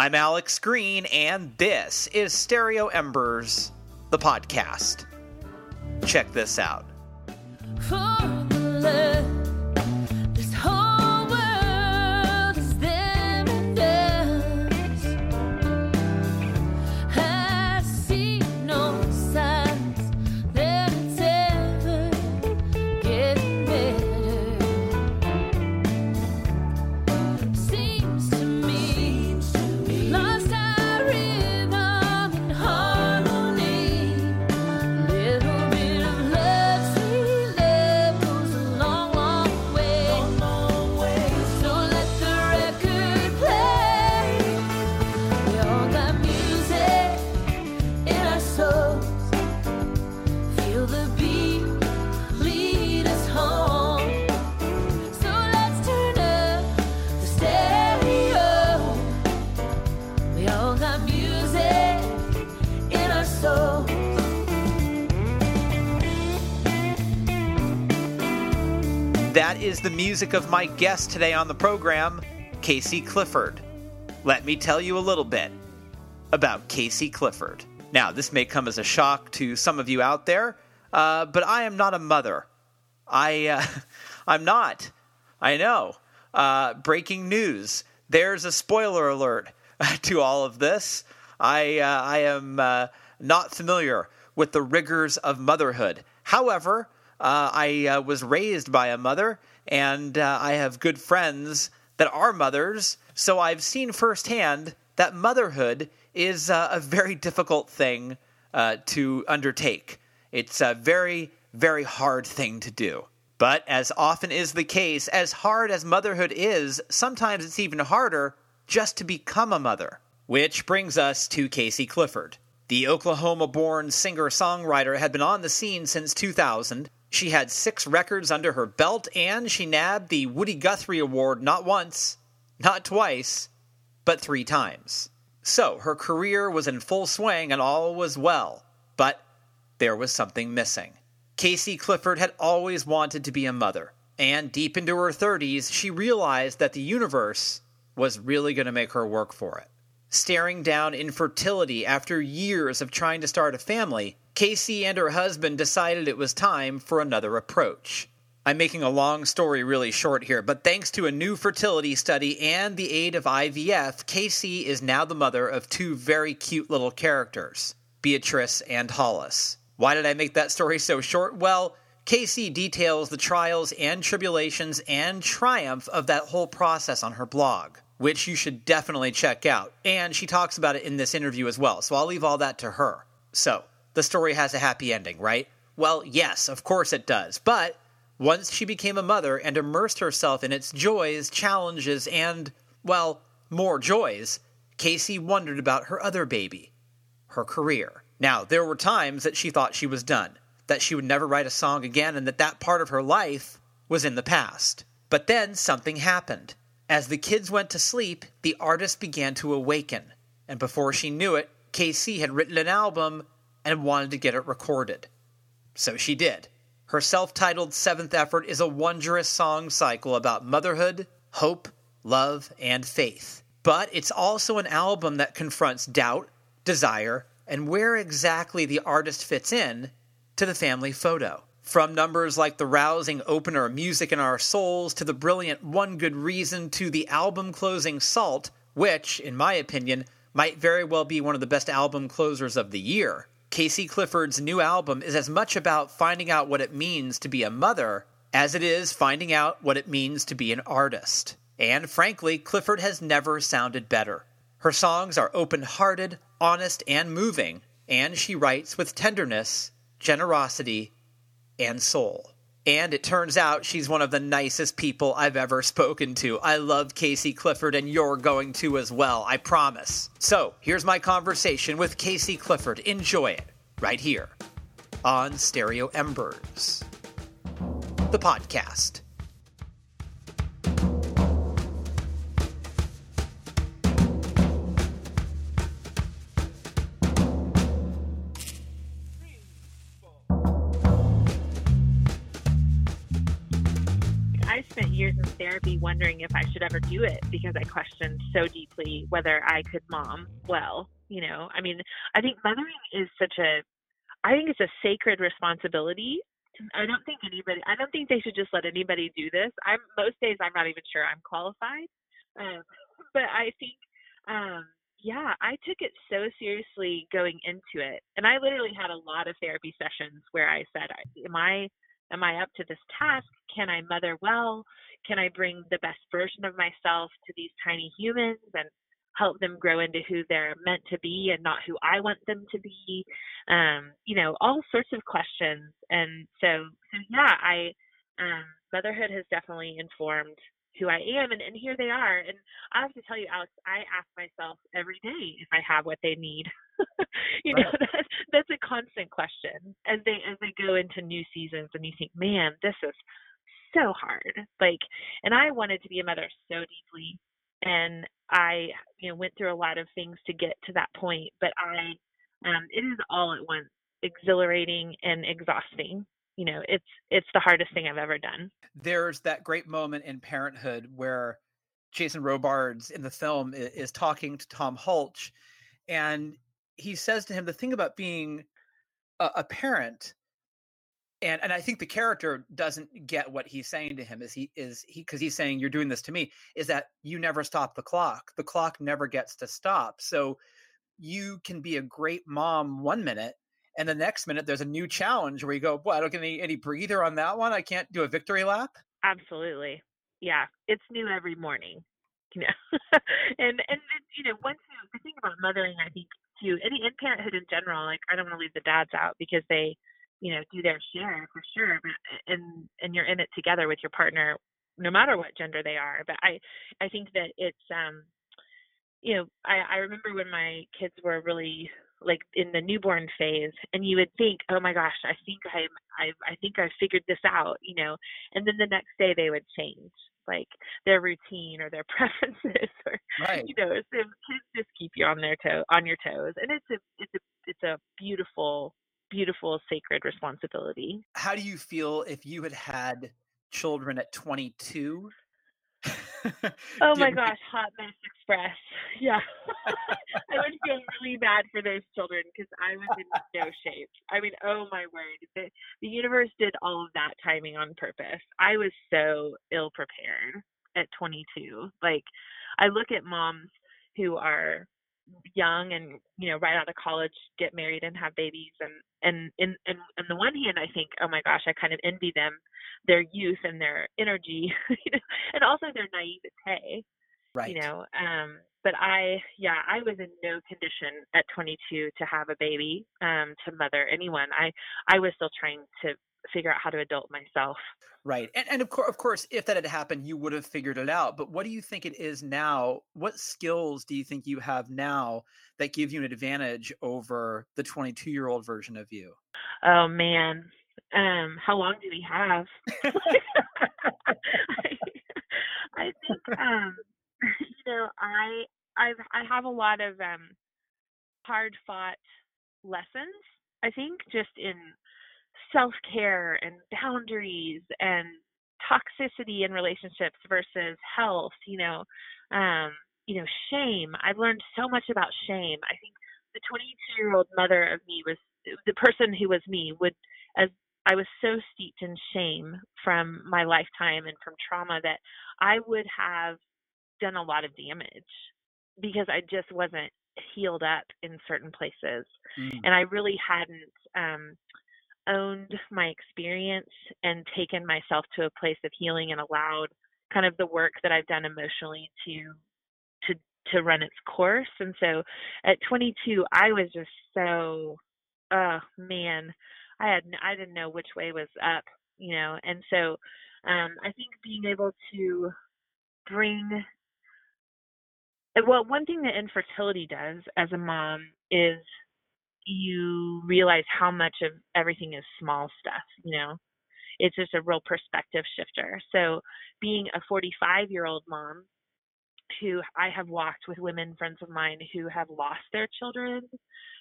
I'm Alex Green, and this is Stereo Embers, the podcast. Check this out. Is the music of my guest today on the program, Casey Clifford. Let me tell you a little bit about Casey Clifford. Now, this may come as a shock to some of you out there, uh, but I am not a mother. I, uh, I'm not. I know. Uh, breaking news. There's a spoiler alert to all of this. I, uh, I am uh, not familiar with the rigors of motherhood. However, uh, I was raised by a mother, and uh, I have good friends that are mothers, so I've seen firsthand that motherhood is uh, a very difficult thing uh, to undertake. It's a very, very hard thing to do. But as often is the case, as hard as motherhood is, sometimes it's even harder just to become a mother. Which brings us to Casey Clifford. The Oklahoma born singer songwriter had been on the scene since 2000, she had six records under her belt, and she nabbed the Woody Guthrie Award not once, not twice, but three times. So her career was in full swing and all was well, but there was something missing. Casey Clifford had always wanted to be a mother, and deep into her 30s, she realized that the universe was really going to make her work for it. Staring down infertility after years of trying to start a family, Casey and her husband decided it was time for another approach. I'm making a long story really short here, but thanks to a new fertility study and the aid of IVF, Casey is now the mother of two very cute little characters, Beatrice and Hollis. Why did I make that story so short? Well, Casey details the trials and tribulations and triumph of that whole process on her blog, which you should definitely check out. And she talks about it in this interview as well, so I'll leave all that to her. So, the story has a happy ending, right? Well, yes, of course it does. But once she became a mother and immersed herself in its joys, challenges, and, well, more joys, Casey wondered about her other baby, her career. Now, there were times that she thought she was done, that she would never write a song again, and that that part of her life was in the past. But then something happened. As the kids went to sleep, the artist began to awaken. And before she knew it, Casey had written an album and wanted to get it recorded. So she did. Her self titled seventh effort is a wondrous song cycle about motherhood, hope, love, and faith. But it's also an album that confronts doubt, desire, and where exactly the artist fits in to the family photo. From numbers like the rousing opener Music in Our Souls to the brilliant One Good Reason to the album closing Salt, which, in my opinion, might very well be one of the best album closers of the year. Casey Clifford's new album is as much about finding out what it means to be a mother as it is finding out what it means to be an artist. And frankly, Clifford has never sounded better. Her songs are open hearted, honest, and moving, and she writes with tenderness, generosity, and soul. And it turns out she's one of the nicest people I've ever spoken to. I love Casey Clifford, and you're going to as well, I promise. So, here's my conversation with Casey Clifford. Enjoy it right here on Stereo Embers, the podcast. Wondering if I should ever do it because I questioned so deeply whether I could mom well. You know, I mean, I think mothering is such a, I think it's a sacred responsibility. I don't think anybody, I don't think they should just let anybody do this. I'm most days I'm not even sure I'm qualified, um, but I think, um, yeah, I took it so seriously going into it, and I literally had a lot of therapy sessions where I said, "Am I am I up to this task? Can I mother well? Can I bring the best version of myself to these tiny humans and help them grow into who they're meant to be and not who I want them to be? Um, you know, all sorts of questions. And so, so yeah, I um, motherhood has definitely informed who I am and, and here they are. And I have to tell you, Alex, I ask myself every day if I have what they need. you right. know, that, that's a constant question as they as they go into new seasons and you think, man, this is so hard. Like and I wanted to be a mother so deeply and I, you know, went through a lot of things to get to that point, but I um it is all at once exhilarating and exhausting you know it's it's the hardest thing i've ever done there's that great moment in parenthood where jason robards in the film is, talking to tom hulce and he says to him the thing about being a, a parent and and I think the character doesn't get what he's saying to him is he is he because he's saying you're doing this to me is that you never stop the clock the clock never gets to stop so you can be a great mom one minute and the next minute there's a new challenge where you go, "Boy, I don't get any any breather on that one. I can't do a victory lap." Absolutely, yeah. It's new every morning, you know. and and you know, once you the thing about mothering, I think too, any in parenthood in general, like I don't want to leave the dads out because they, you know, do their share for sure, but and and you're in it together with your partner, no matter what gender they are. But I I think that it's um you know, I, I remember when my kids were really like in the newborn phase and you would think oh my gosh i think i'm i i think i figured this out you know and then the next day they would change like their routine or their preferences or right. you know so kids just keep you on their toe on your toes. And it's a it's a it's a beautiful beautiful sacred responsibility. How do you feel if you had had children at 22 oh my gosh, Hot Mess Express. Yeah. I would feel really bad for those children because I was in no shape. I mean, oh my word. The, the universe did all of that timing on purpose. I was so ill prepared at 22. Like, I look at moms who are young and you know right out of college get married and have babies and and in and on the one hand i think oh my gosh i kind of envy them their youth and their energy you know, and also their naivete right. you know um but i yeah i was in no condition at 22 to have a baby um to mother anyone. I i was still trying to figure out how to adult myself. Right. And, and of course, of course, if that had happened, you would have figured it out. But what do you think it is now? What skills do you think you have now that give you an advantage over the 22 year old version of you? Oh man. Um, how long do we have? I, I think, um, you know, I, I've, I have a lot of, um, hard fought lessons, I think, just in self care and boundaries and toxicity in relationships versus health, you know, um, you know, shame. I've learned so much about shame. I think the 22 year old mother of me was the person who was me would, as I was so steeped in shame from my lifetime and from trauma that I would have done a lot of damage because I just wasn't healed up in certain places. Mm. And I really hadn't um, owned my experience and taken myself to a place of healing and allowed kind of the work that I've done emotionally to to to run its course. And so at 22, I was just so oh man, I had I didn't know which way was up, you know. And so um I think being able to bring well, one thing that infertility does as a mom is you realize how much of everything is small stuff, you know. It's just a real perspective shifter. So being a 45 year old mom who I have walked with women friends of mine who have lost their children.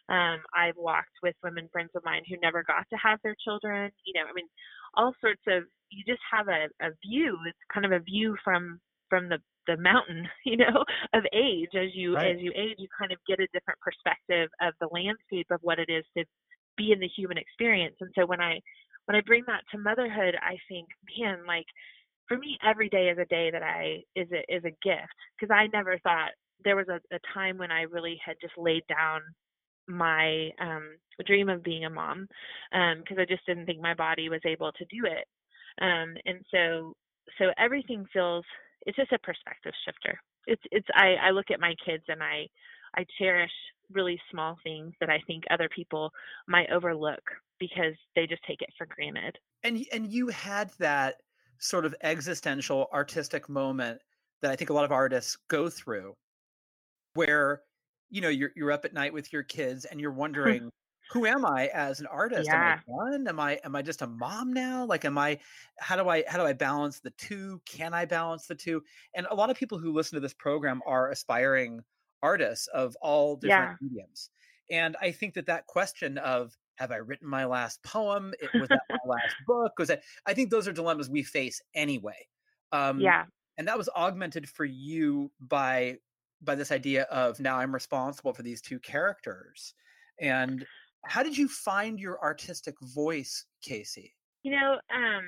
Um, I've walked with women friends of mine who never got to have their children. You know, I mean, all sorts of you just have a, a view it's kind of a view from from the the mountain you know of age. As you Right. as you age you kind of get a different perspective of the landscape of what it is to be in the human experience. And so when i when i bring that to motherhood i think man like for me every day is a day that i is a is a gift. Because i never thought there was a, a time when i really had just laid down my um dream of being a mom um because i just didn't think my body was able to do it. Um and so so everything feels it's just a perspective shifter. It's it's i i look at my kids and i i cherish really small things that i think other people might overlook because they just take it for granted. And and you had that sort of existential artistic moment that I think a lot of artists go through where you know you're you're up at night with your kids and you're hmm. wondering who am I as an artist Yeah. am I done am I am I just a mom now like am I how do I how do I balance the two can I balance the two and a lot of people who listen to this program are aspiring artists of all different mediums and I think that that question of have I written my last poem? It, was that my last book? Was that? I think those are dilemmas we face anyway. Um, yeah and that was augmented for you by by this idea of now I'm responsible for these two characters. And how did you find your artistic voice, Casey? You know, um,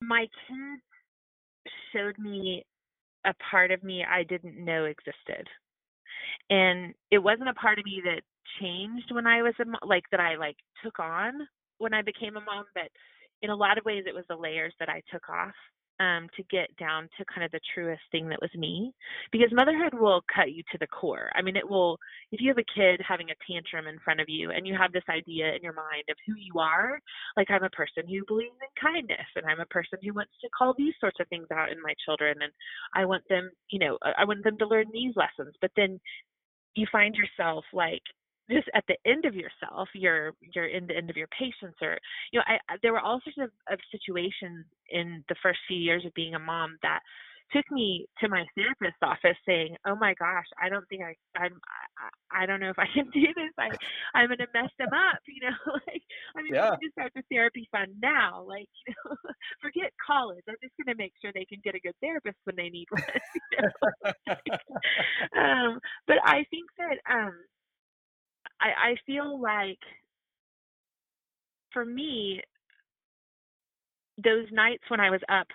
my kids showed me a part of me I didn't know existed. And it wasn't a part of me that changed when I was a mo- like that I like took on when I became a mom, but in a lot of ways it was the layers that I took off um to get down to kind of the truest thing that was me because motherhood will cut you to the core. I mean it will if you have a kid having a tantrum in front of you and you have this idea in your mind of who you are, like I'm a person who believes in kindness and I'm a person who wants to call these sorts of things out in my children and I want them, you know, I want them to learn these lessons. But then you find yourself like just at the end of yourself, you're you're in the end of your patience or you know, I, I there were all sorts of, of situations in the first few years of being a mom that took me to my therapist's office saying, "Oh my gosh, I don't think I I'm I, I don't know if I can do this. I I'm gonna mess them up, you know. like I mean, Yeah. we just start the therapy fund now. Like you know, forget college. I'm just gonna make sure they can get a good therapist when they need one. you know? um, but I think that um, I I feel like for me, those nights when I was up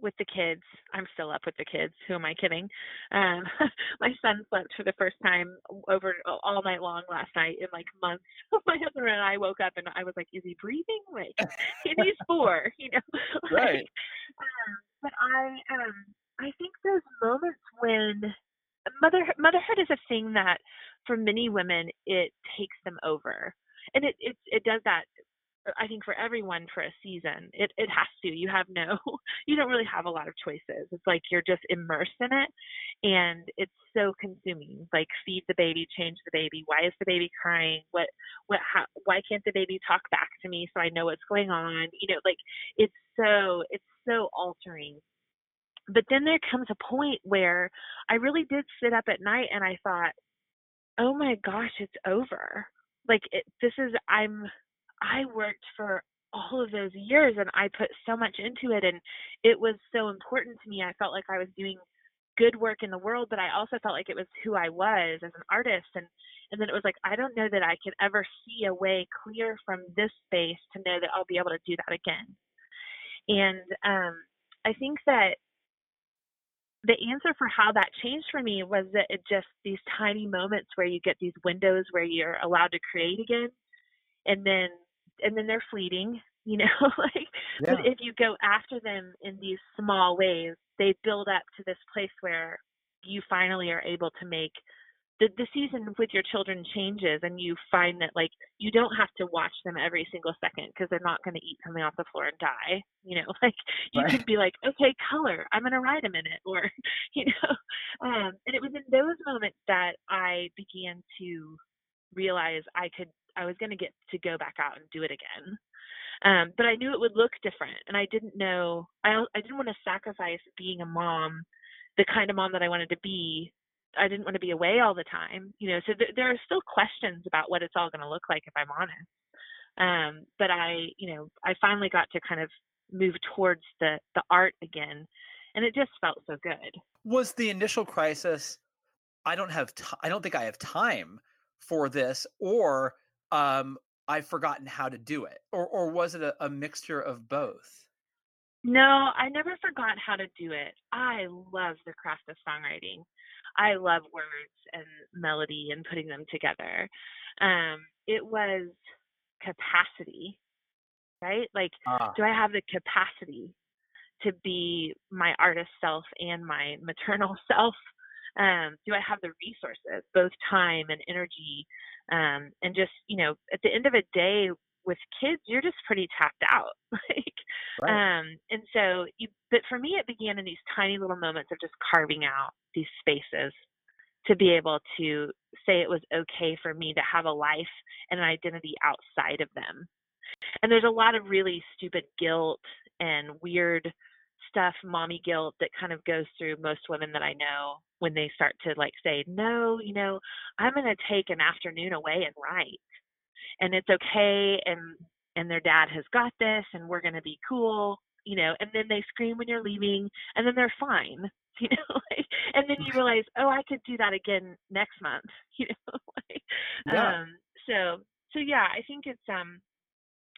with the kids, I'm still up with the kids. Who am I kidding? Um, my son slept for the first time over all night long last night in like months. my husband and I woke up and I was like, "Is he breathing? Like, he's four, you know." Right. Um, but I um I think those moments when mother motherhood is a thing that for many women it takes them over. And it it it does that i think for everyone for a season. It it has to. You have no you don't really have a lot of choices. It's like you're just immersed in it and it's so consuming. Like feed the baby change the baby. Why is the baby crying? What what how, why can't the baby talk back to me so i know what's going on? You know like it's so it's so altering. But then there comes a point where I really did sit up at night and I thought, "Oh my gosh, it's over." Like it, this is I'm I worked for all of those years and I put so much into it and it was so important to me. I felt like I was doing good work in the world, but I also felt like it was who I was as an artist and and then it was like I don't know that I could ever see a way clear from this space to know that I'll be able to do that again. And um I think that the answer for how that changed for me was that it just these tiny moments where you get these windows where you're allowed to create again and then and then they're fleeting you know like Yeah. but if you go after them in these small ways they build up to this place where you finally are able to make the, the season with your children changes and you find that like you don't have to watch them every single second because they're not going to eat something off the floor and die you know? Like you Right. could be like okay color i'm going to ride a minute or you know? Um and it was in those moments that i began to realize i could i was going to get to go back out and do it again. Um but i knew it would look different and i didn't know i i didn't want to sacrifice being a mom the kind of mom that i wanted to be I didn't want to be away all the time, you know. So th- there are still questions about what it's all going to look like if I'm honest. Um, but I, you know, I finally got to kind of move towards the the art again, and it just felt so good. Was the initial crisis? I don't have. T- I don't think I have time for this, or um, I've forgotten how to do it, or or was it a, a mixture of both? No, I never forgot how to do it. I love the craft of songwriting. I love words and melody and putting them together. Um, it was capacity, right? Like, Ah, do I have the capacity to be my artist self and my maternal self? Um, do I have the resources, both time and energy? Um, and just, you know, at the end of a day with kids, you're just pretty tapped out. like, right. um, and so you, but for me, it began in these tiny little moments of just carving out these spaces to be able to say it was okay for me to have a life and an identity outside of them. And there's a lot of really stupid guilt and weird stuff, mommy guilt, that kind of goes through most women that I know when they start to like say, no, you know, I'm going to take an afternoon away and write and it's okay and and their dad has got this and we're going to be cool you know and then they scream when you're leaving and then they're fine you know like, and then you realize oh i could do that again next month you know like, Yeah. um so so yeah i think it's um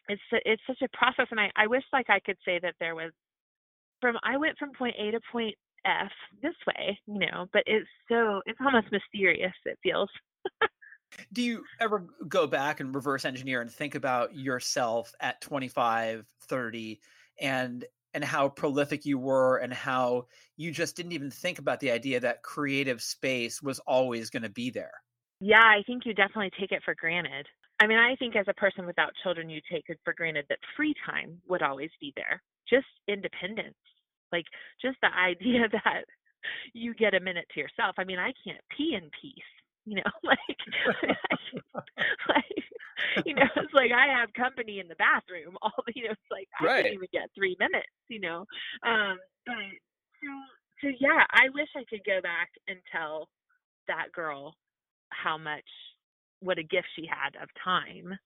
it's it's such a process and i i wish like i could say that there was from i went from point a to point f this way you know but it's so it's almost mysterious it feels Do you ever go back and reverse engineer and think about yourself at 25, 30 and and how prolific you were and how you just didn't even think about the idea that creative space was always going to be there? Yeah, I think you definitely take it for granted. I mean, I think as a person without children, you take it for granted that free time would always be there, just independence. Like, just the idea that you get a minute to yourself. I mean, I can't pee in peace, you know, like, like, you know, it's like I have company in the bathroom. All, you know, it's like I Right. couldn't even get three minutes, you know. Um, but so, so yeah, I wish I could go back and tell that girl how much what a gift she had of time.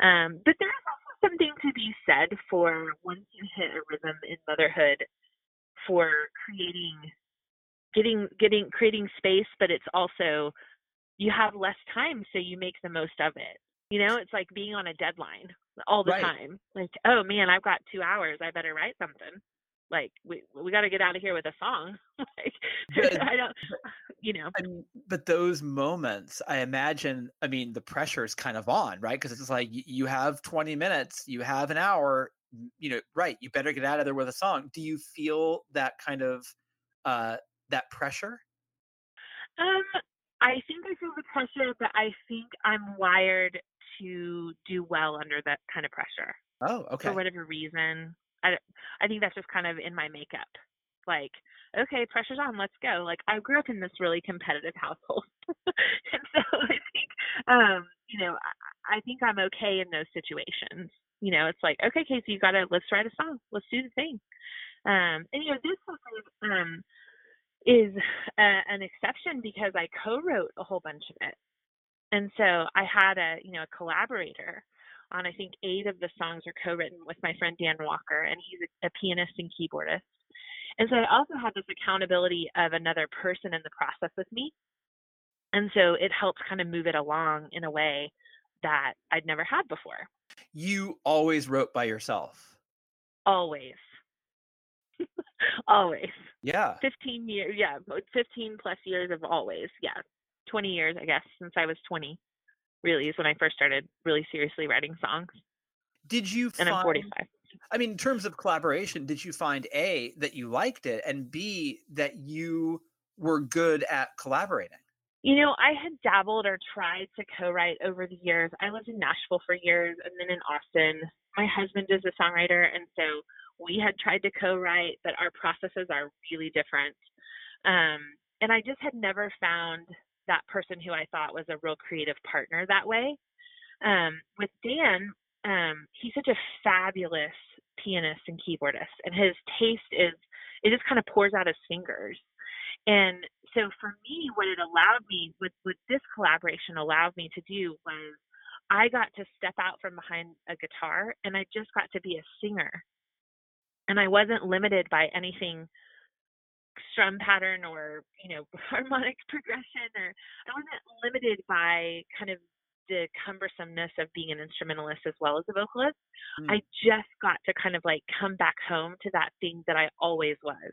Um, but there's also something to be said for once you hit a rhythm in motherhood for creating getting getting creating space, but it's also you have less time so you make the most of it. You know, it's like being on a deadline all the Right. time. Like, oh man, I've got two hours, I better write something. Like we we gotta get out of here with a song. like But- I don't you know. But those moments, I imagine, I mean, the pressure is kind of on, right? Because it's like you have 20 minutes, you have an hour, you know, right? You better get out of there with a song. Do you feel that kind of uh that pressure? Um, I think I feel the pressure, but I think I'm wired to do well under that kind of pressure Oh, okay. for whatever reason. I, I think that's just kind of in my makeup. Like, okay, pressure's on, let's go. Like, I grew up in this really competitive household, and so I think, um, you know, I, I think I'm okay in those situations. You know, it's like, okay, Casey, you gotta let's write a song, let's do the thing. Um, and you know, this was um is a, an exception because I co-wrote a whole bunch of it, and so I had a you know a collaborator on I think eight of the songs are co-written with my friend Dan Walker, and he's a, a pianist and keyboardist. And so I also had this accountability of another person in the process with me, and so it helps kind of move it along in a way that I'd never had before. You always wrote by yourself. Always, always. Yeah. 15 years yeah 15 plus years of always yeah 20 years i guess since i was 20 really is when i first started really seriously writing songs Did you and i'm 45 I mean, in terms of collaboration, did you find A that you liked it and B that you were good at collaborating? you know i had dabbled or tried to co-write over the years i lived in nashville for years and then in austin my husband is a songwriter and so we had tried to co-write but our processes are really different. Um, and i just had never found that person who i thought was a real creative partner that way. Um, with dan um, he's such a fabulous pianist and keyboardist and his taste is it just kind of pours out his fingers. And so for me what it allowed me what, what this collaboration allowed me to do was I got to step out from behind a guitar and I just got to be a singer. And I wasn't limited by anything strum pattern or, you know, harmonic progression or I wasn't limited by kind of the cumbersomeness of being an instrumentalist as well as a vocalist. Mm. I just got to kind of like come back home to that thing that I always was.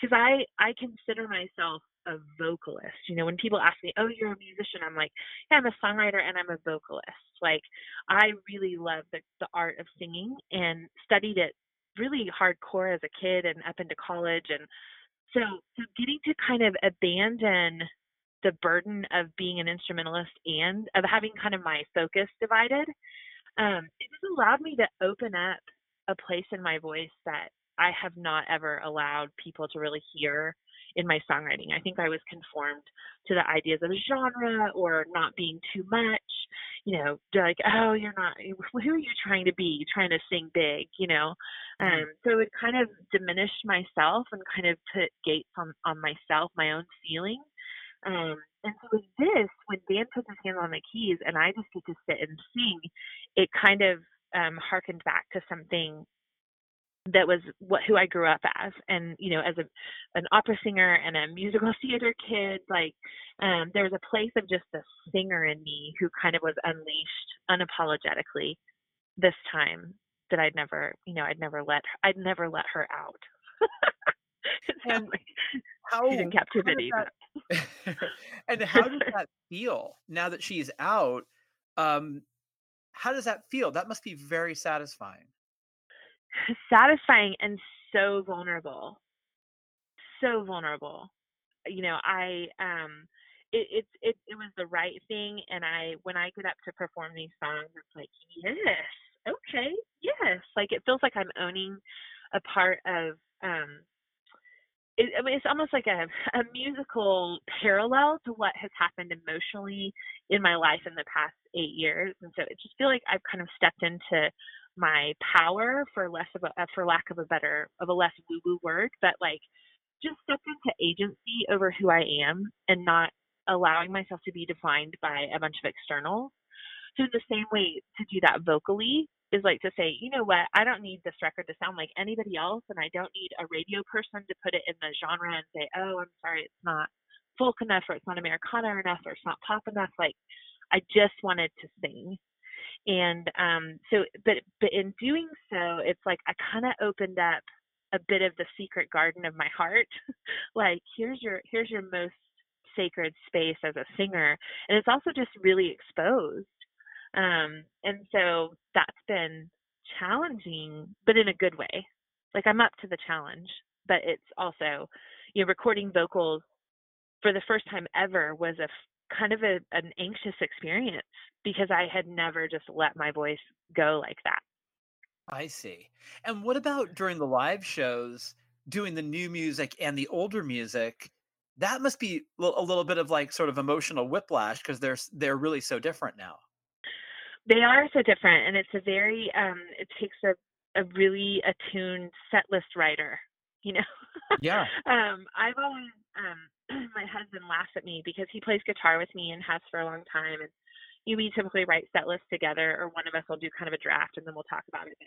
Cuz I I consider myself a vocalist. You know, when people ask me, "Oh, you're a musician," I'm like, "Yeah, I'm a songwriter and I'm a vocalist." Like, I really love the the art of singing and studied it really hardcore as a kid and up into college and so so getting to kind of abandon the burden of being an instrumentalist and of having kind of my focus divided um, it just allowed me to open up a place in my voice that I have not ever allowed people to really hear in my songwriting. I think I was conformed to the ideas of genre or not being too much, you know, like, oh, you're not, who are you trying to be? You're Trying to sing big, you know? Mm-hmm. Um, so it kind of diminished myself and kind of put gates on, on myself, my own feeling. Um, and so with this, when Dan puts his hands on the keys and I just get to sit and sing, it kind of um, harkened back to something that was what who I grew up as. And you know as a an opera singer and a musical theater kid like um there was a place of just a singer in me who kind of was unleashed unapologetically this time that I'd never you know I'd never let her, I'd never let her out. And like how in captivity that, and how does that feel now that she's out? Um how does that feel? That must be very satisfying satisfying and so vulnerable so vulnerable you know i um it, it it it was the right thing and i when i get up to perform these songs it's like yes okay yes like it feels like i'm owning a part of um it, I mean, it's almost like a, a musical parallel to what has happened emotionally in my life in the past eight years. And so it just feel like I've kind of stepped into my power for less of a uh, for lack of a better of a less woo woo word but like just step into agency over who i am and not allowing myself to be defined by a bunch of externals. So in the same way to do that vocally is like to say you know what? I don't need this record to sound like anybody else and i don't need a radio person to put it in the genre and say oh i'm sorry it's not folk enough or it's not americana enough or it's not pop enough like i just wanted to sing and um so but but in doing so it's like i kind of opened up a bit of the secret garden of my heart. Like here's your here's your most sacred space as a singer. And it's also just really exposed. Um and so that's been challenging but in a good way. Like i'm up to the challenge but it's also you know recording vocals for the first time ever was a kind of a, an anxious experience because I had never just let my voice go like that. I see. And what about during the live shows, doing the new music and the older music? That must be a little bit of like sort of emotional whiplash because they're they're really so different now. They are so different, and it's a very um, it takes a a really attuned set list writer, you know. Yeah. um, I've always um, my husband laughs at me because he plays guitar with me and has for a long time and we typically write set lists together or one of us will do kind of a draft and then we'll talk about it.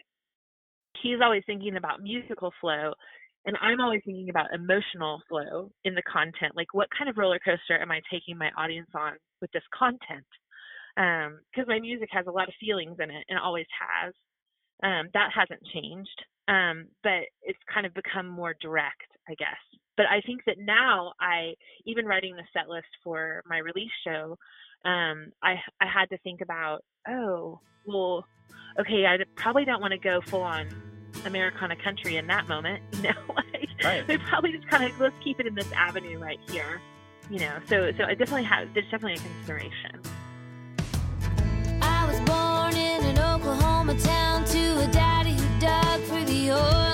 He's always thinking about musical flow and i'm always thinking about emotional flow in the content like what kind of roller coaster am i taking my audience on with this content? Because um, my music has a lot of feelings in it and always has. Um, that hasn't changed. Um, but it's kind of become more direct i guess but I think that now I even writing the set list for my release show, um, I I had to think about oh well, okay, I probably don't want to go full on Americana country in that moment, you know. like, right. We probably just kind of let's keep it in this avenue right here, you know. So so I definitely have there's definitely a consideration. I was born in an Oklahoma town to a daddy who dug for the oil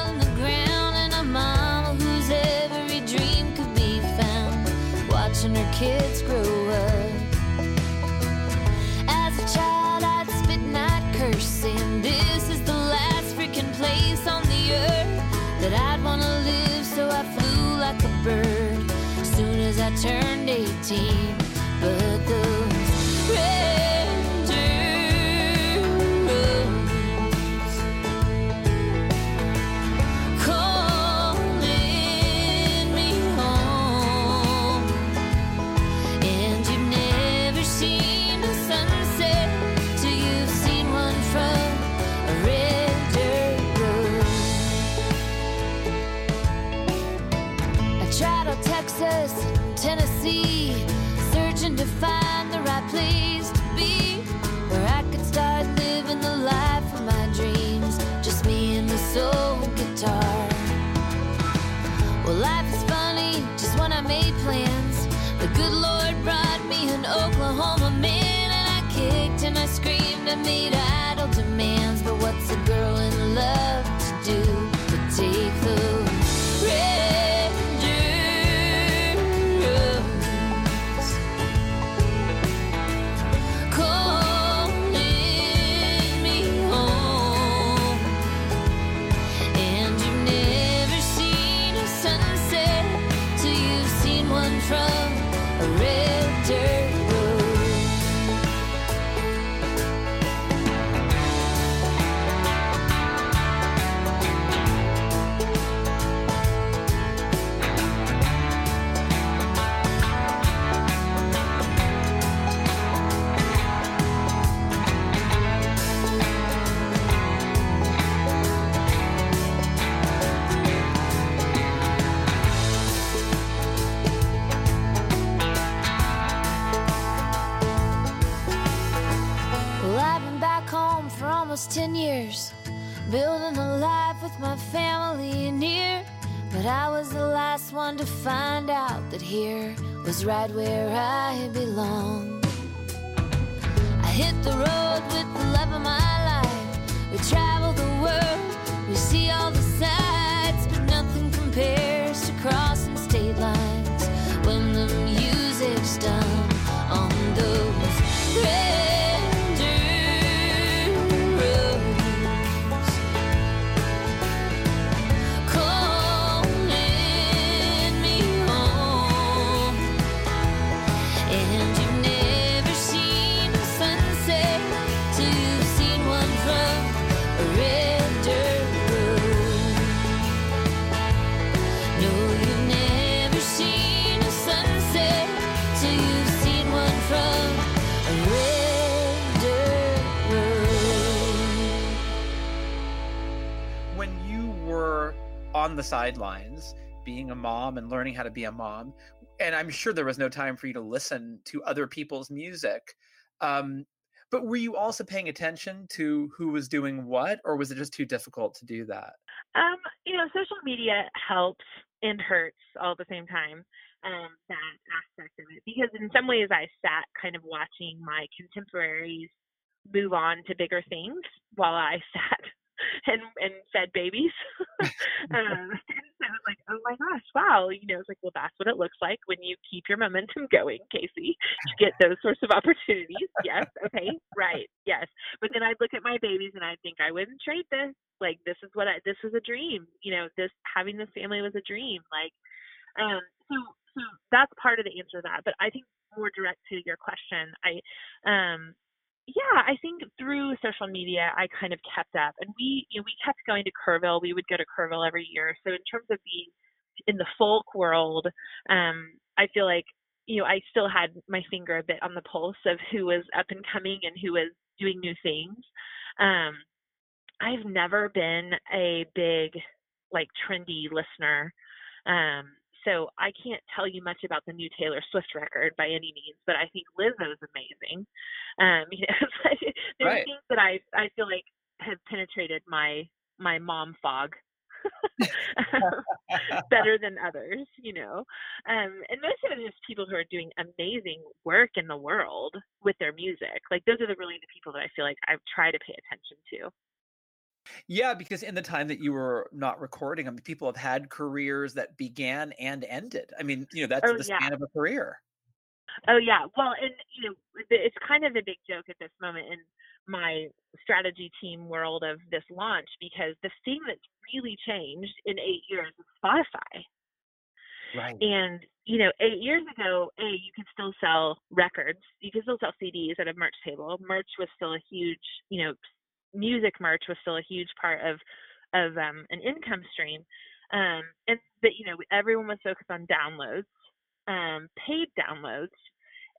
turned 18, but those calling me home, and you've never seen a you've seen one from a red dirt road. I tried all Texas. Tennessee, searching to find the right place to be, where I could start living the life of my dreams. Just me and the soul guitar. Well, life is funny, just when I made plans, the good Lord brought me an Oklahoma man, and I kicked and I screamed, and made idle demands. But what's a girl in love? Almost 10 years, building a life with my family in here. But I was the last one to find out that here was right where I belong. I hit the road with the love of my life. We travel the world, we see all the sights, but nothing compares the sidelines being a mom and learning how to be a mom and i'm sure there was no time for you to listen to other people's music um, but were you also paying attention to who was doing what or was it just too difficult to do that Um, you know, social media helps and hurts all at the same time. Um, that aspect of it, because in some ways I sat kind of watching my contemporaries move on to bigger things while I sat and and fed babies. um, and so it was like, oh my gosh, wow, you know, it's like, well, that's what it looks like when you keep your momentum going, Casey. You get those sorts of opportunities. Yes, okay, right, yes. But then I'd look at my babies and I'd think I wouldn't trade this like this is what I this was a dream. You know, this having this family was a dream. Like um so so that's part of the answer to that. But I think more direct to your question, I um yeah, I think through social media I kind of kept up and we you know, we kept going to Kerrville. We would go to Kerrville every year. So in terms of being in the folk world, um, I feel like you know, I still had my finger a bit on the pulse of who was up and coming and who was doing new things. Um, I've never been a big like trendy listener. Um, so I can't tell you much about the new Taylor Swift record by any means, but I think Lizzo's amazing. Um, you know, there's Right. things that I I feel like have penetrated my my mom fog better than others, you know. Um, and most of it is people who are doing amazing work in the world with their music. Like those are the really the people that I feel like I try to pay attention to. Yeah, because in the time that you were not recording, I mean, people have had careers that began and ended. I mean, you know, that's Oh, the yeah. span of a career. Oh yeah, well, and you know, it's kind of a big joke at this moment in my strategy team world of this launch because the thing that's really changed in eight years is Spotify. Right. And you know, eight years ago, a you could still sell records, you could still sell CDs at a merch table. Merch was still a huge, you know, music merch was still a huge part of of um, an income stream. Um, and that you know, everyone was focused on downloads, um, paid downloads.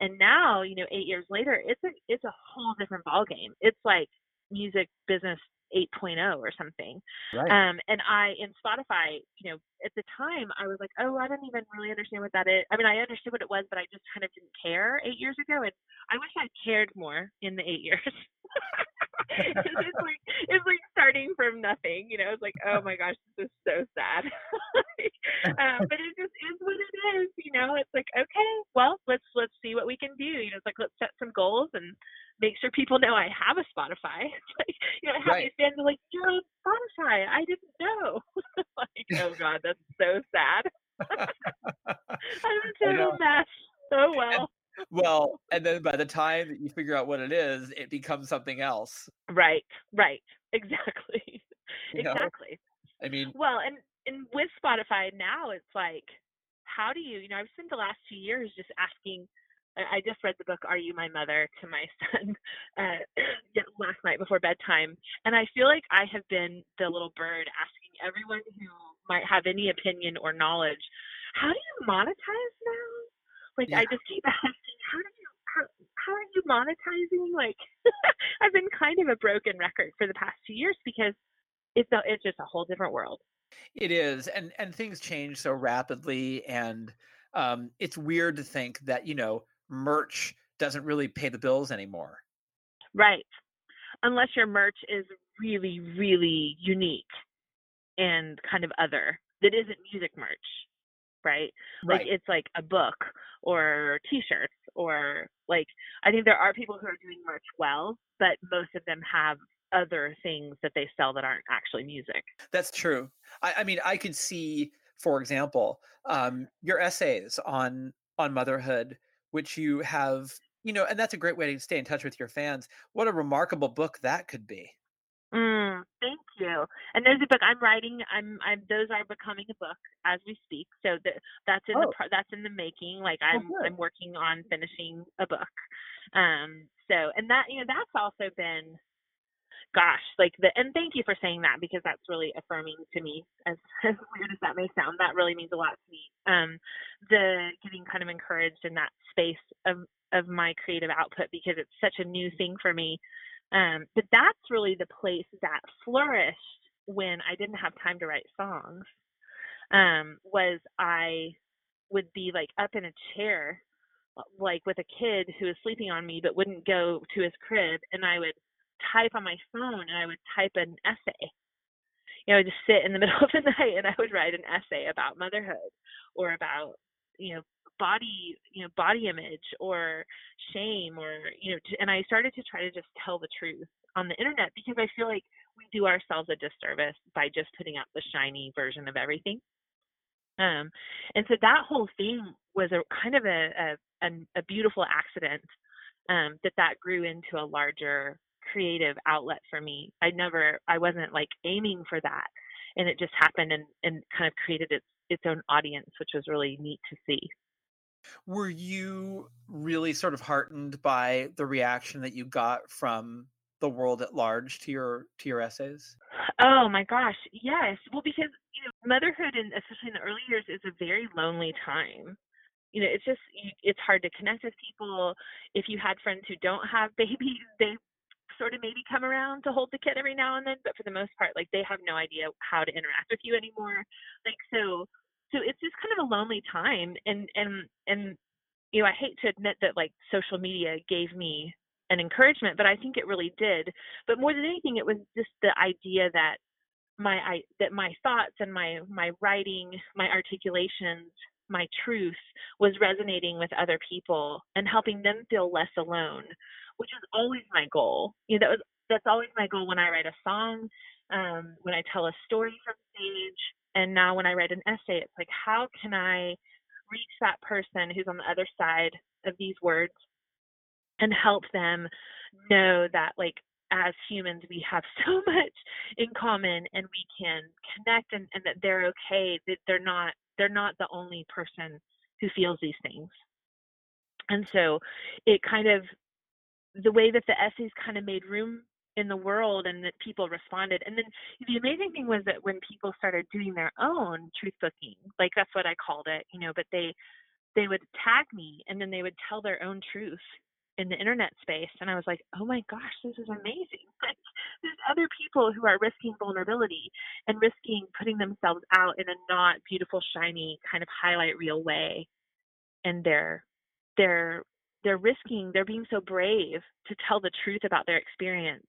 And now, you know, eight years later, it's a it's a whole different ballgame. It's like music business 8.0 or something. Right. Um, and I in Spotify, you know, at the time I was like, oh, I don't even really understand what that is. I mean, I understood what it was, but I just kind of didn't care eight years ago, and I wish I cared more in the eight years. it's like it's like starting from nothing, you know. It's like, oh my gosh, this is so sad. um, but it just is what it is, you know. It's like, okay, well, let's let's see what we can do. You know, it's like let's set some goals and make sure people know I have a Spotify. like, you know, have Right. these fans are like, you're on Spotify. I didn't know. like, oh god, that's so sad. I'm a total mess. Oh well. Well, and then by the time that you figure out what it is, it becomes something else. Right, right. Exactly. You know? exactly. I mean, Well, and and with Spotify now, it's like, how do you? You know, I've spent the last two years just asking. I I just read the book "Are You My Mother" to my son uh, last night before bedtime, and I feel like I have been the little bird asking everyone who might have any opinion or knowledge, how do you monetize now? Like I just keep asking, how do you? How, how are you monetizing? Like, I've been kind of a broken record for the past two years because it's a, it's just a whole different world. It is, and and things change so rapidly, and um, it's weird to think that you know merch doesn't really pay the bills anymore. Right. Unless your merch is really, really unique and kind of other that isn't music merch. Right. Like Right. it's like a book or t shirts or like I think there are people who are doing merch well, but most of them have other things that they sell that aren't actually music. That's true. I, I mean, I could see, for example, um, your essays on on motherhood, which you have, you know, and that's a great way to stay in touch with your fans. What a remarkable book that could be. Mm, thank you. And there's a book I'm writing. I'm, I'm. Those are becoming a book as we speak. So that that's in the Oh. pro- that's in the making. Like Oh, I'm good. I'm working on finishing a book. Um. So and that you know that's also been, gosh, like the and thank you for saying that because that's really affirming to me. As as weird as that may sound, that really means a lot to me. Um, the getting kind of encouraged in that space of of my creative output because it's such a new thing for me um, but that's really the place that flourished when I didn't have time to write songs. Um, was I would be like up in a chair, uh, like with a kid who was sleeping on me but wouldn't go to his crib, and I would type on my phone and I would type an essay. You know, I'd just sit in the middle of the night and I would write an essay about motherhood or about you know body you know body image or shame or you know and i started to try to just tell the truth on the internet because i feel like we do ourselves a disservice by just putting out the shiny version of everything. Um and so that whole thing was a kind of a a, a beautiful accident um that that grew into a larger creative outlet for me. I never i wasn't like aiming for that and it just happened and and kind of created its its own audience which was really neat to see Were you really sort of heartened by the reaction that you got from the world at large to your to your essays? Oh my gosh, yes. Well, because you know, motherhood, and especially in the early years, is a very lonely time. You know, it's just it's hard to connect with people. If you had friends who don't have babies, they sort of maybe come around to hold the kid every now and then, but for the most part, like they have no idea how to interact with you anymore. Like so, so it's just kind of a lonely time, and and and you know, I hate to admit that like social media gave me an encouragement, but I think it really did. But more than anything, it was just the idea that my I, that my thoughts and my my writing, my articulations, my truth was resonating with other people and helping them feel less alone, which is always my goal. You know, that was that's always my goal when I write a song, um, when I tell a story from stage, and now when I write an essay. It's like how can I reach that person who's on the other side of these words and help them know that like as humans we have so much in common and we can connect and, and that they're okay that they're not they're not the only person who feels these things and so it kind of the way that the essays kind of made room in the world and that people responded. And then the amazing thing was that when people started doing their own truth booking like that's what i called it you know but they they would tag me and then they would tell their own truth in the internet space. And I was like, "Oh my gosh, this is amazing." Like, there's other people who are risking vulnerability and risking putting themselves out in a not beautiful shiny kind of highlight reel way. And they're they're they're risking they're being so brave to tell the truth about their experience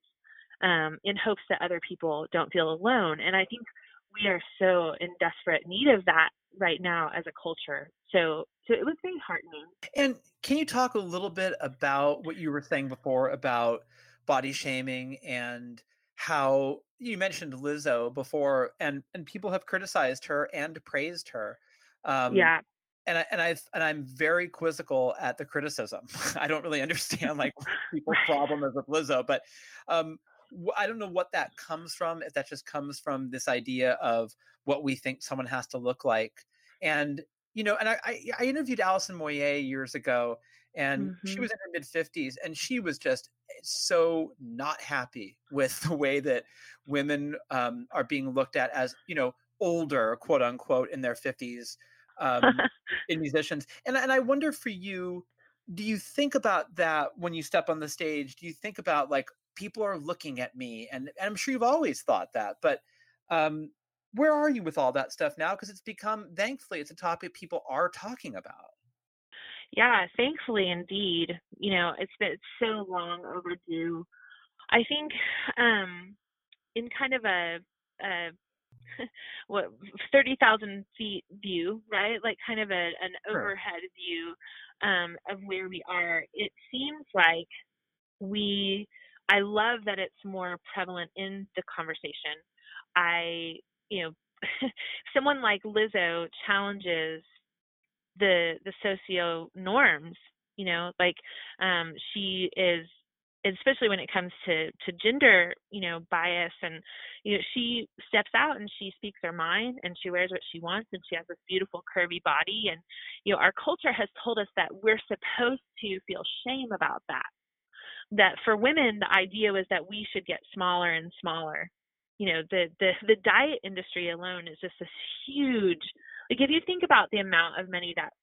um, in hopes that other people don't feel alone. And i think we are so in desperate need of that right now as a culture. So so it was very heartening. And can you talk a little bit about what you were saying before about body shaming and how you mentioned lizzo before and and people have criticized her and praised her. Um, yeah. and I and I and I'm very quizzical at the criticism. I don't really understand like people's problem is with Lizzo, but um, I don't know what that comes from. If that just comes from this idea of what we think someone has to look like, and you know, and I I, I interviewed Alison Moyet years ago, and mm-hmm. she was in her mid fifties, and she was just so not happy with the way that women um, are being looked at as you know older, quote unquote, in their fifties um, in musicians. And and I wonder for you, do you think about that when you step on the stage? Do you think about like people are looking at me, and, and I'm sure you've always thought that, but um, where are you with all that stuff now? Because it's become, thankfully, it's a topic people are talking about. Yeah, thankfully, indeed. You know, it's been so long overdue. I think um, in kind of a, a what 30,000 feet view, right? Like kind of a, an overhead view um, of where we are. It seems like we, I love that it's more prevalent in the conversation. I, you know, someone like Lizzo challenges the the socio norms you know like um she is especially when it comes to to gender you know bias and you know she steps out and she speaks her mind and she wears what she wants and she has this beautiful curvy body and you know our culture has told us that we're supposed to feel shame about that that for women the idea was that we should get smaller and smaller you know the the the diet industry alone is just this huge like if you think about the amount of money that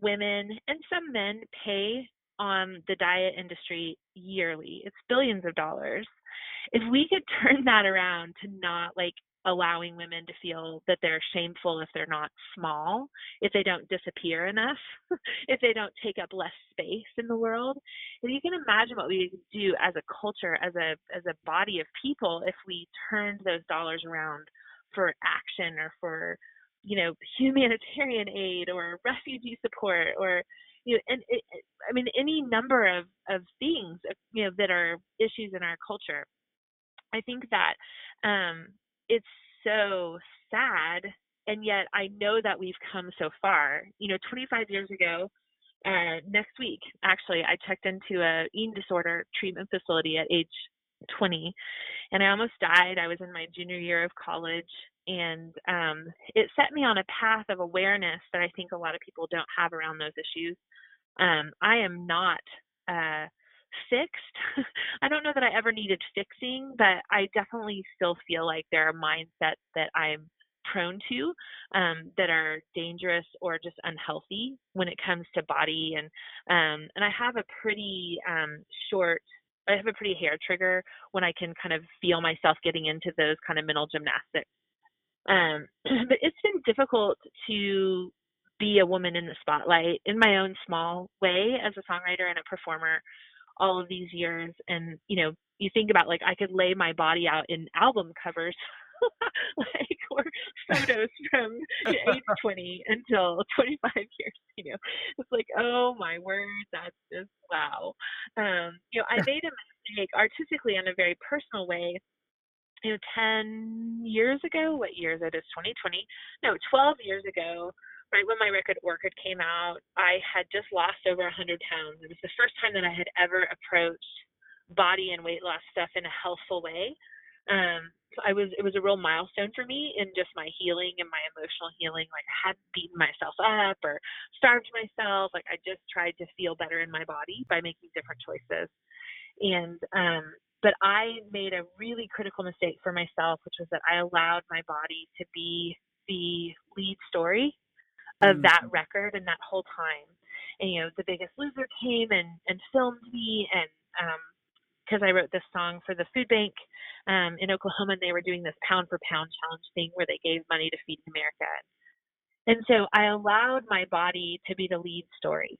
women and some men pay on the diet industry yearly. It's billions of dollars. If we could turn that around to not like allowing women to feel that they're shameful if they're not small, if they don't disappear enough, if they don't take up less space in the world. If you can imagine what we could do as a culture, as a as a body of people if we turned those dollars around for action or for you know humanitarian aid or refugee support or you know, and it, I mean, any number of of things, you know, that are issues in our culture. I think that um, it's so sad, and yet I know that we've come so far. You know, 25 years ago, uh, next week, actually, I checked into a eating disorder treatment facility at age 20, and I almost died. I was in my junior year of college, and um, it set me on a path of awareness that I think a lot of people don't have around those issues. Um, I am not uh, fixed. I don't know that I ever needed fixing, but I definitely still feel like there are mindsets that I'm prone to um, that are dangerous or just unhealthy when it comes to body and um, and I have a pretty um, short I have a pretty hair trigger when I can kind of feel myself getting into those kind of mental gymnastics. Um, but it's been difficult to be a woman in the spotlight in my own small way as a songwriter and a performer all of these years and you know you think about like i could lay my body out in album covers like or photos from age 20 until 25 years you know? It's like oh my word that's just wow. Um you know i made a mistake artistically in a very personal way you know 10 years ago? What year is it? It's 2020 no 12 years ago right when my record Orchid came out, I had just lost over 100 pounds. It was the first time that I had ever approached body and weight loss stuff in a healthful way. Um, I was it was a real milestone for me in just my healing and my emotional healing. Like I hadn't beaten myself up or starved myself. Like I just tried to feel better in my body by making different choices. And um, but I made a really critical mistake for myself, which was that I allowed my body to be the lead story of that mm-hmm. record and that whole time. and you know the biggest loser came and and filmed me and um because I wrote this song for the food bank um, in Oklahoma, and they were doing this pound for pound challenge thing where they gave money to Feeding America. And so I allowed my body to be the lead story.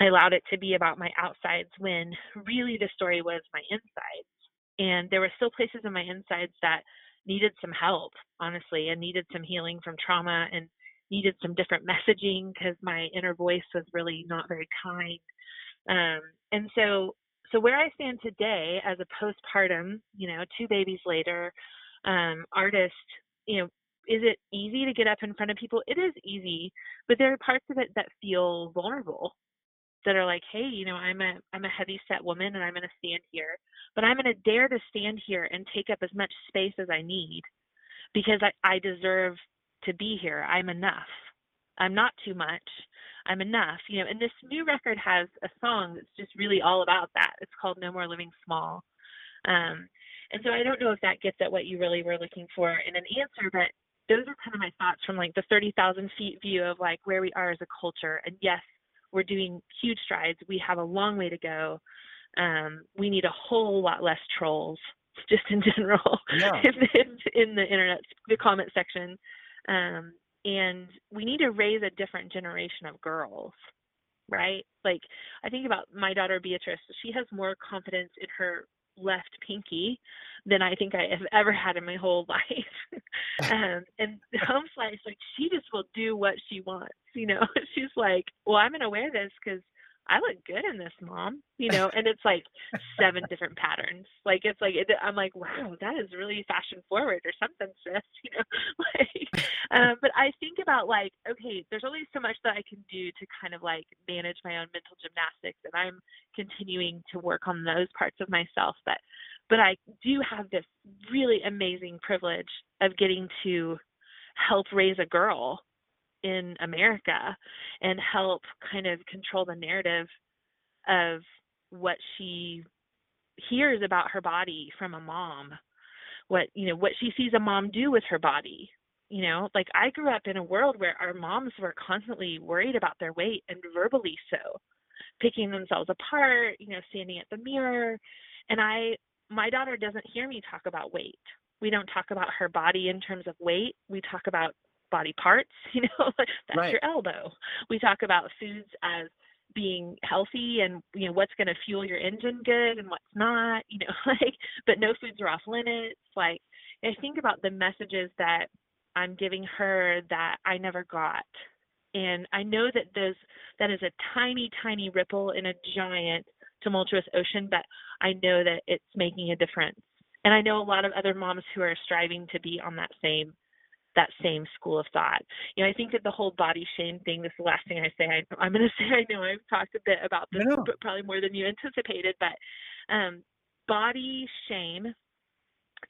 I allowed it to be about my outsides when really the story was my insides. And there were still places in my insides that needed some help, honestly, and needed some healing from trauma and needed some different messaging because my inner voice was really not very kind. Um, and so, so where I stand today as a postpartum, you know, two babies later, um, artist, you know, is it easy to get up in front of people? It is easy, but there are parts of it that feel vulnerable that are like, hey, you know, I'm a I'm a heavy set woman and I'm to stand here, but I'm to dare to stand here and take up as much space as I need because I, I deserve to be here. I'm enough. I'm not too much. I'm enough. You know, and this new record has a song that's just really all about that. It's called No More Living Small. Um, and so I don't know if that gets at what you really were looking for in an answer, but those are kind of my thoughts from like the 30,000 feet view of like where we are as a culture. And yes, we're doing huge strides. We have a long way to go. Um, we need a whole lot less trolls, just in general, Yeah. in, in the internet, the comment section. Um, and we need to raise a different generation of girls, right? Like, I think about my daughter Beatrice. She has more confidence in her left pinky than I think I have ever had in my whole life. um, and home slice, like she just will do what she wants. You know, she's like, well, I'm gonna wear this because I look good in this, mom. You know, and it's like seven different patterns. Like it's like it, I'm like, wow, that is really fashion forward or something, sis. You know, like. Um, but I think about like, okay, there's only so much that I can do to kind of like manage my own mental gymnastics, and I'm continuing to work on those parts of myself. But but I do have this really amazing privilege of getting to help raise a girl in America and help kind of control the narrative of what she hears about her body from a mom. What you know what she sees a mom do with her body you know? Like i grew up in a world where our moms were constantly worried about their weight and verbally so picking themselves apart you know standing at the mirror. And i my daughter doesn't hear me talk about weight. We don't talk about her body in terms of weight. We talk about body parts you know that's Right. your elbow. We talk about foods as being healthy and you know what's going to fuel your engine good and what's not you know like but no foods are off limits. Like i think about the messages that i'm giving her that i never got. And i know that those that is a tiny tiny ripple in a giant tumultuous ocean but i know that it's making a difference. And i know a lot of other moms who are striving to be on that same that same school of thought. You know, I think that the whole body shame thing, this is the last thing I say. I, I'm going to say I know I've talked a bit about this, but probably more than you anticipated. But um, body shame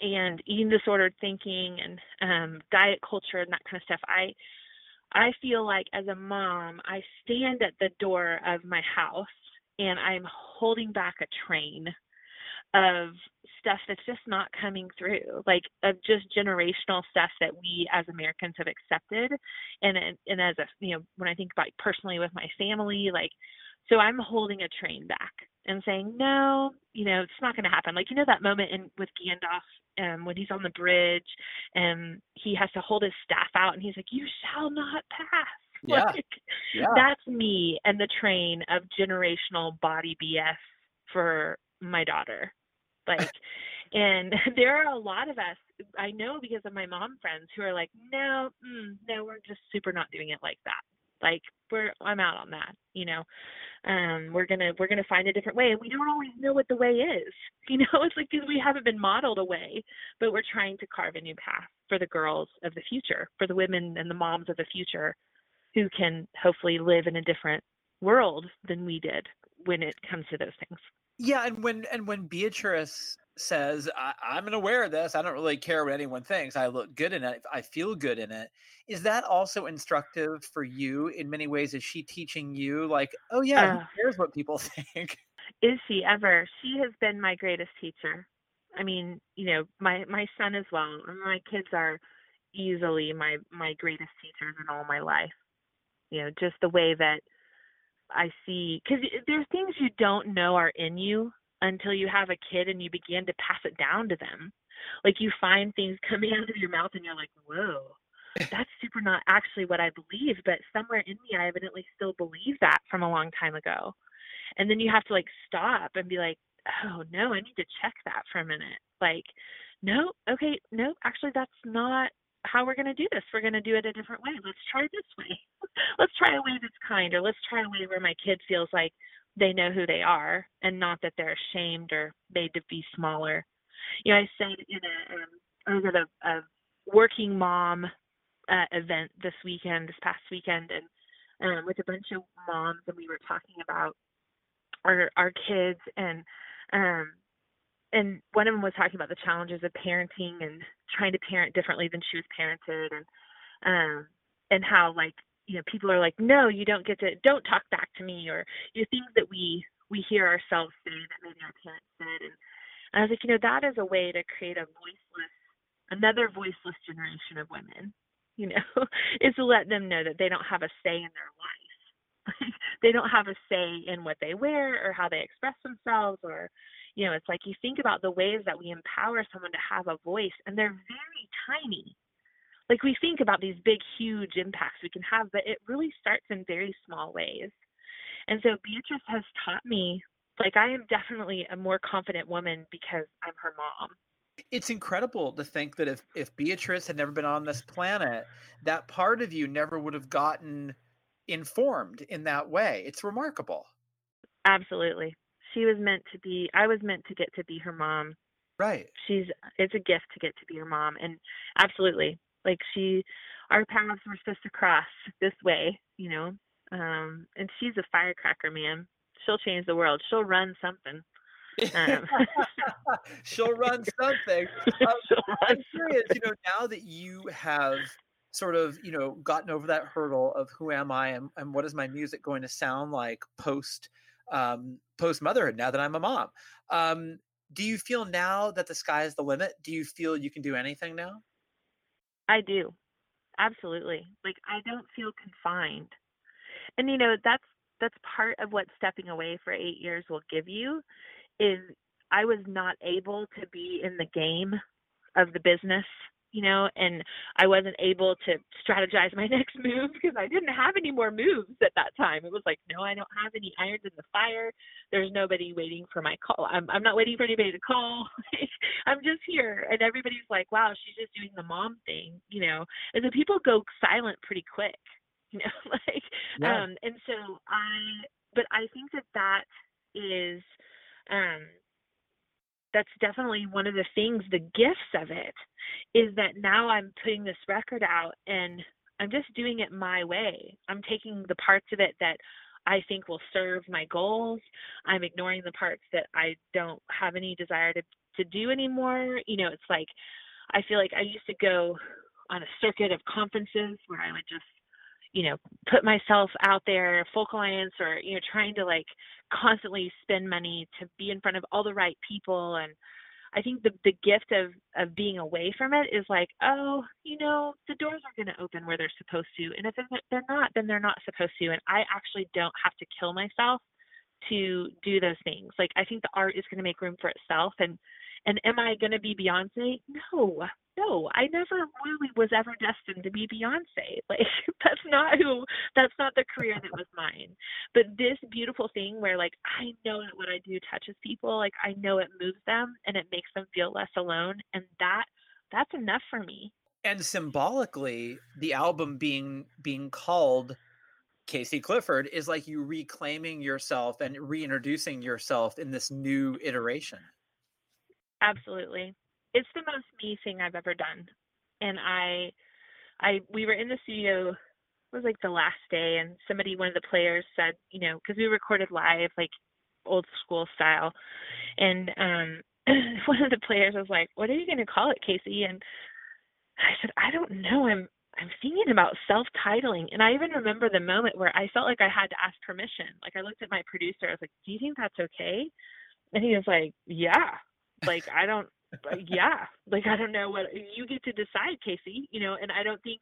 and eating disordered thinking and um, diet culture and that kind of stuff. I I feel like as a mom, I stand at the door of my house and I'm holding back a train of stuff that's just not coming through, like of just generational stuff that we as Americans have accepted, and and, as a you know when I think about personally with my family, like so I'm holding a train back and saying no, you know it's not going to happen. Like you know that moment in with Gandalf um, when he's on the bridge and he has to hold his staff out and he's like, "You shall not pass." Yeah. Like, Yeah. that's me and the train of generational body BS for my daughter. Like, and there are a lot of us I know because of my mom friends who are like, no, mm, no, we're just super not doing it like that. Like, we're I'm out on that. You know, um, we're gonna we're gonna find a different way, and we don't always know what the way is. You know, it's like because we haven't been modeled a way, but we're trying to carve a new path for the girls of the future, for the women and the moms of the future who can hopefully live in a different world than we did when it comes to those things. Yeah, and when and when Beatrice says, I, "I'm going to wear this. I don't really care what anyone thinks. I look good in it. I feel good in it." Is that also instructive for you in many ways? Is she teaching you, like, "Oh yeah, Uh, who cares what people think"? Is she ever? She has been my greatest teacher. I mean, you know, my my son as well. My kids are easily my my greatest teachers in all my life. You know, just the way that I see because there's things you don't know are in you until you have a kid and you begin to pass it down to them. Like you find things coming out of your mouth and you're like, whoa, that's super not actually what I believe, but somewhere in me I evidently still believe that from a long time ago. And then you have to like stop and be like, oh no, I need to check that for a minute. Like, no, okay, no, actually that's not how we're going to do this. We're going to do it a different way. Let's try this way. let's try a way that's kind, or let's try a way where my kid feels like they know who they are and not that they're ashamed or made to be smaller. You know, I said in a, um, I was at a, a working mom uh, event this weekend, this past weekend, and um, with a bunch of moms, and we were talking about our our kids and um and one of them was talking about the challenges of parenting and trying to parent differently than she was parented and um and how like you know people are like no you don't get to don't talk back to me or you know things that we we hear ourselves say that maybe our parents said. And I was like you know that is a way to create a voiceless another voiceless generation of women you know is to let them know that they don't have a say in their life. They don't have a say in what they wear or how they express themselves or you know it's like you think about the ways that we empower someone to have a voice and they're very tiny. Like we think about these big huge impacts we can have but it really starts in very small ways. And so beatrice has taught me like i am definitely a more confident woman because i'm her mom. It's incredible to think that if if beatrice had never been on this planet that part of you never would have gotten informed in that way. It's remarkable. Absolutely she was meant to be i was meant to get to be her mom. Right. She's it's a gift to get to be her mom and absolutely like she our paths were supposed to cross this way you know? Um and she's a firecracker man. She'll change the world. She'll run something. Um. she'll run something. Um, she'll i'm curious you know now that you have sort of you know gotten over that hurdle of who am i and, and what is my music going to sound like post um, post motherhood now that i'm a mom. Um, do you feel now that the sky is the limit? Do you feel you can do anything now? I do. Absolutely. Like i don't feel confined. And you know that's that's part of what stepping away for eight years will give you is i was not able to be in the game of the business you know, and I wasn't able to strategize my next move because I didn't have any more moves at that time. It was like, no, I don't have any irons in the fire. There's nobody waiting for my call. I'm I'm not waiting for anybody to call. I'm just here, and everybody's like, wow, she's just doing the mom thing, you know. And so people go silent pretty quick, you know, like, yeah. um, and so I, but I think that that is, um that's definitely one of the things the gifts of it is that now i'm putting this record out and i'm just doing it my way. I'm taking the parts of it that i think will serve my goals. I'm ignoring the parts that i don't have any desire to to do anymore. You know it's like i feel like i used to go on a circuit of conferences where i would just you know put myself out there full clients or you know trying to like constantly spend money to be in front of all the right people. And I think the the gift of of being away from it is like, oh, you know, the doors are going to open where they're supposed to, and if they're not, then they're not supposed to, and I actually don't have to kill myself to do those things. Like I think the art is going to make room for itself, and and am I going to be Beyonce? No, no, I never really was ever destined to be Beyonce. Like that's not who that's not the career that was mine. But this beautiful thing where like I know that what I do touches people, like I know it moves them and it makes them feel less alone and that that's enough for me. And symbolically, the album being being called Casey Clifford is like you reclaiming yourself and reintroducing yourself in this new iteration. Absolutely it's the most me thing I've ever done. And I I we were in the studio it was like the last day and somebody one of the players said, you know, cuz we recorded live like old school style. And um one of the players was like, "What are you going to call it, Casey?" And I said, "I don't know. I'm I'm thinking about self-titling." And I even remember the moment where I felt like I had to ask permission. Like I looked at my producer. I was like, "Do you think that's okay?" And he was like, "Yeah." Like I don't yeah, like I don't know what you get to decide, Casey. You know, and I don't think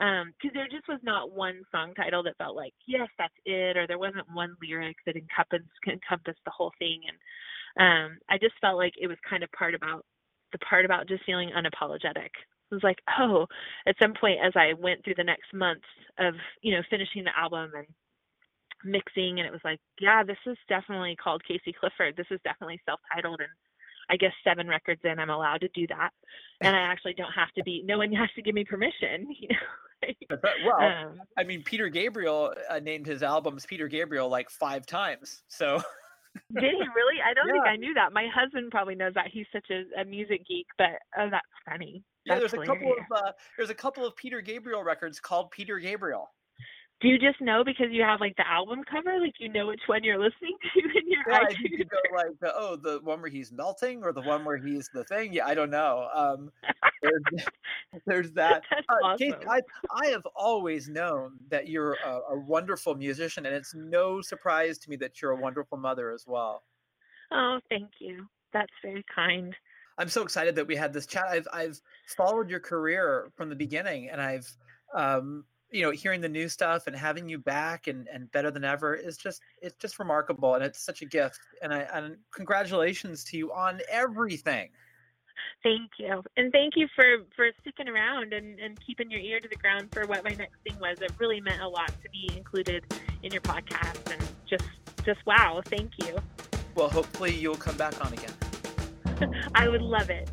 um because there just was not one song title that felt like yes that's it or there wasn't one lyric that encompassed encompassed the whole thing and um i just felt like it was kind of part about the part about just feeling unapologetic it was like oh at some point as i went through the next months of you know finishing the album and mixing and it was like yeah this is definitely called casey clifford this is definitely self-titled and I guess seven records in, I'm allowed to do that, and I actually don't have to be. No one has to give me permission. You know. well, um, I mean, Peter Gabriel uh, named his albums Peter Gabriel like five times. So. Did he really? I don't yeah. think I knew that. My husband probably knows that. He's such a, a music geek, but oh, that's funny. That's yeah, there's hilarious. a couple of uh, there's a couple of Peter Gabriel records called Peter Gabriel do you just know because you have like the album cover, like you know which one you're listening to in your yeah, iTunes? You go like, oh, the one where he's melting, or the one where he's the thing. Yeah, I don't know. Um, there's, there's that. That's uh, awesome. Kate, I I have always known that you're a, a wonderful musician, and it's no surprise to me that you're a wonderful mother as well. Oh, thank you. That's very kind. I'm so excited that we had this chat. I've I've followed your career from the beginning, and I've um, you know hearing the new stuff and having you back and and better than ever is just it's just remarkable and it's such a gift and i and congratulations to you on everything. Thank you and thank you for for sticking around and and keeping your ear to the ground for what my next thing was. It really meant a lot to be included in your podcast and just just wow thank you. Well hopefully you'll come back on again. I would love it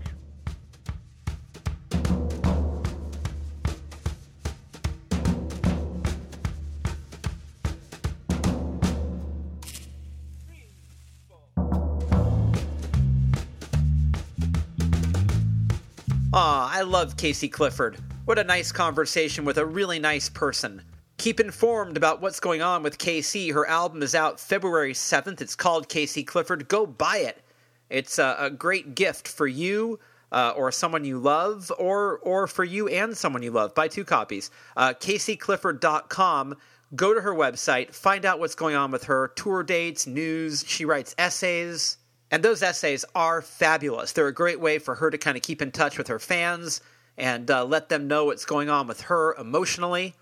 Aw, I love Casey Clifford. What a nice conversation with a really nice person. Keep informed about what's going on with Casey. Her album is out February 7th. It's called Casey Clifford. Go buy it. It's a, a great gift for you uh, or someone you love, or or for you and someone you love. Buy two copies. Uh, CaseyClifford.com. Go to her website, find out what's going on with her, tour dates, news. She writes essays. And those essays are fabulous. They're a great way for her to kind of keep in touch with her fans and uh, let them know what's going on with her emotionally,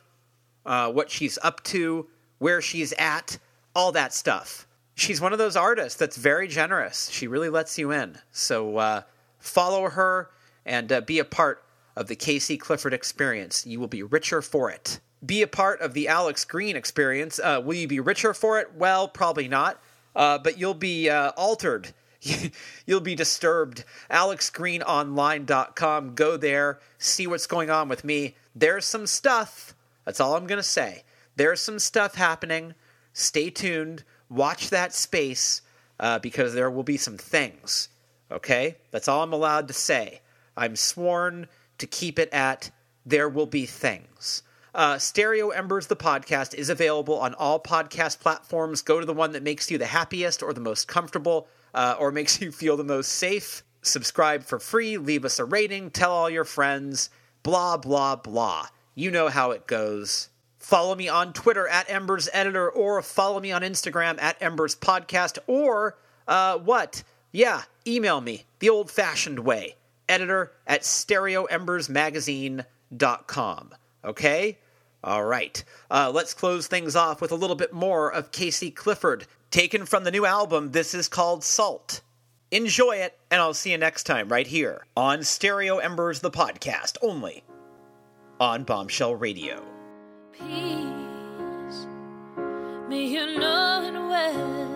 uh, what she's up to, where she's at, all that stuff. She's one of those artists that's very generous. She really lets you in. So uh, follow her and uh, be a part of the Casey Clifford experience. You will be richer for it. Be a part of the Alex Green experience. Uh, will you be richer for it? Well, probably not. Uh, but you'll be uh, altered. you'll be disturbed. AlexGreenOnline.com. Go there, see what's going on with me. There's some stuff. That's all I'm going to say. There's some stuff happening. Stay tuned. Watch that space uh, because there will be some things. Okay? That's all I'm allowed to say. I'm sworn to keep it at there will be things. Uh, Stereo Embers, the podcast, is available on all podcast platforms. Go to the one that makes you the happiest or the most comfortable uh, or makes you feel the most safe. Subscribe for free, leave us a rating, tell all your friends, blah, blah, blah. You know how it goes. Follow me on Twitter at Embers Editor or follow me on Instagram at Embers Podcast or uh, what? Yeah, email me the old fashioned way. Editor at stereoembersmagazine.com. Okay? All right. Uh, let's close things off with a little bit more of Casey Clifford, taken from the new album. This is called Salt. Enjoy it, and I'll see you next time right here on Stereo Embers, the podcast, only on Bombshell Radio. Peace, may you know it well.